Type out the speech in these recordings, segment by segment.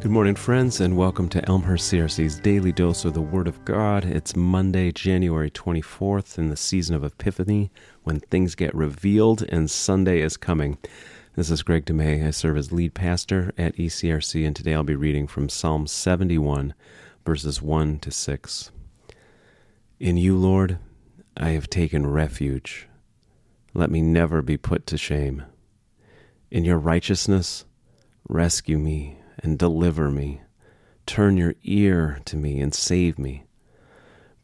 Good morning, friends, and welcome to Elmhurst CRC's Daily Dose of the Word of God. It's Monday, January 24th, in the season of Epiphany, when things get revealed and Sunday is coming. This is Greg DeMay. I serve as lead pastor at ECRC, and today I'll be reading from Psalm 71, verses 1 to 6. In you, Lord, I have taken refuge. Let me never be put to shame. In your righteousness, rescue me and deliver me. Turn your ear to me and save me.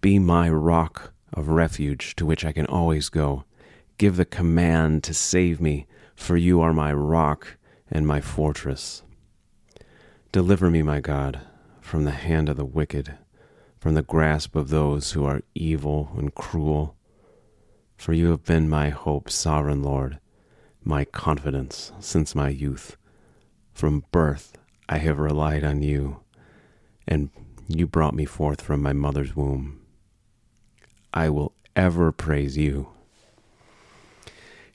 Be my rock of refuge to which I can always go. Give the command to save me, for you are my rock and my fortress. Deliver me, my God, from the hand of the wicked, from the grasp of those who are evil and cruel. For you have been my hope, sovereign Lord, my confidence since my youth. From birth I have relied on you, and you brought me forth from my mother's womb. I will ever praise you.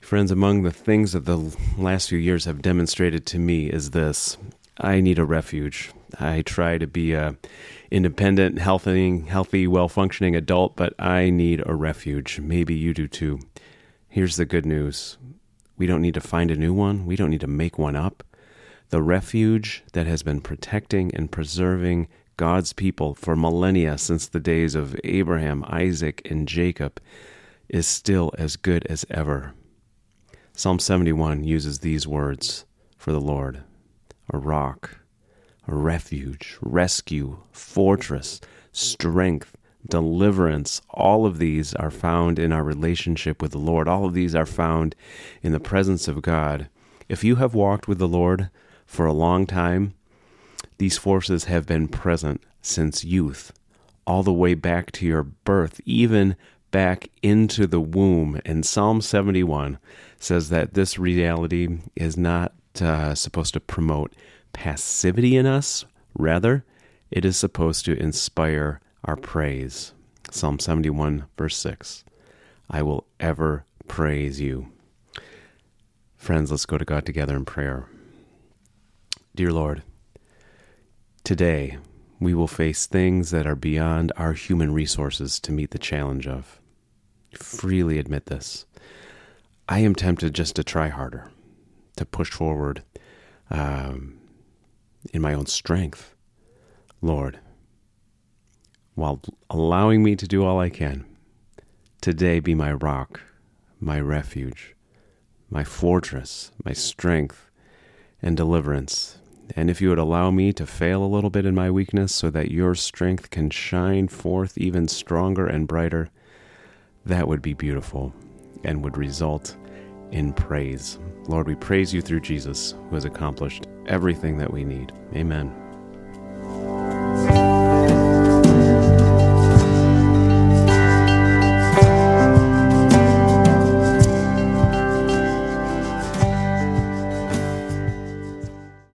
Friends, among the things that the last few years have demonstrated to me is this I need a refuge. I try to be a independent, healthy, healthy, well-functioning adult, but I need a refuge. Maybe you do too. Here's the good news. We don't need to find a new one. We don't need to make one up the refuge that has been protecting and preserving God's people for millennia since the days of Abraham, Isaac, and Jacob is still as good as ever. Psalm 71 uses these words for the Lord a rock, a refuge, rescue, fortress, strength, deliverance. All of these are found in our relationship with the Lord. All of these are found in the presence of God. If you have walked with the Lord, for a long time, these forces have been present since youth, all the way back to your birth, even back into the womb. And Psalm 71 says that this reality is not uh, supposed to promote passivity in us, rather, it is supposed to inspire our praise. Psalm 71, verse 6 I will ever praise you. Friends, let's go to God together in prayer. Dear Lord, today we will face things that are beyond our human resources to meet the challenge of. Freely admit this. I am tempted just to try harder, to push forward um, in my own strength. Lord, while allowing me to do all I can, today be my rock, my refuge, my fortress, my strength, and deliverance and if you would allow me to fail a little bit in my weakness so that your strength can shine forth even stronger and brighter, that would be beautiful and would result in praise. Lord, we praise you through Jesus, who has accomplished everything that we need. Amen.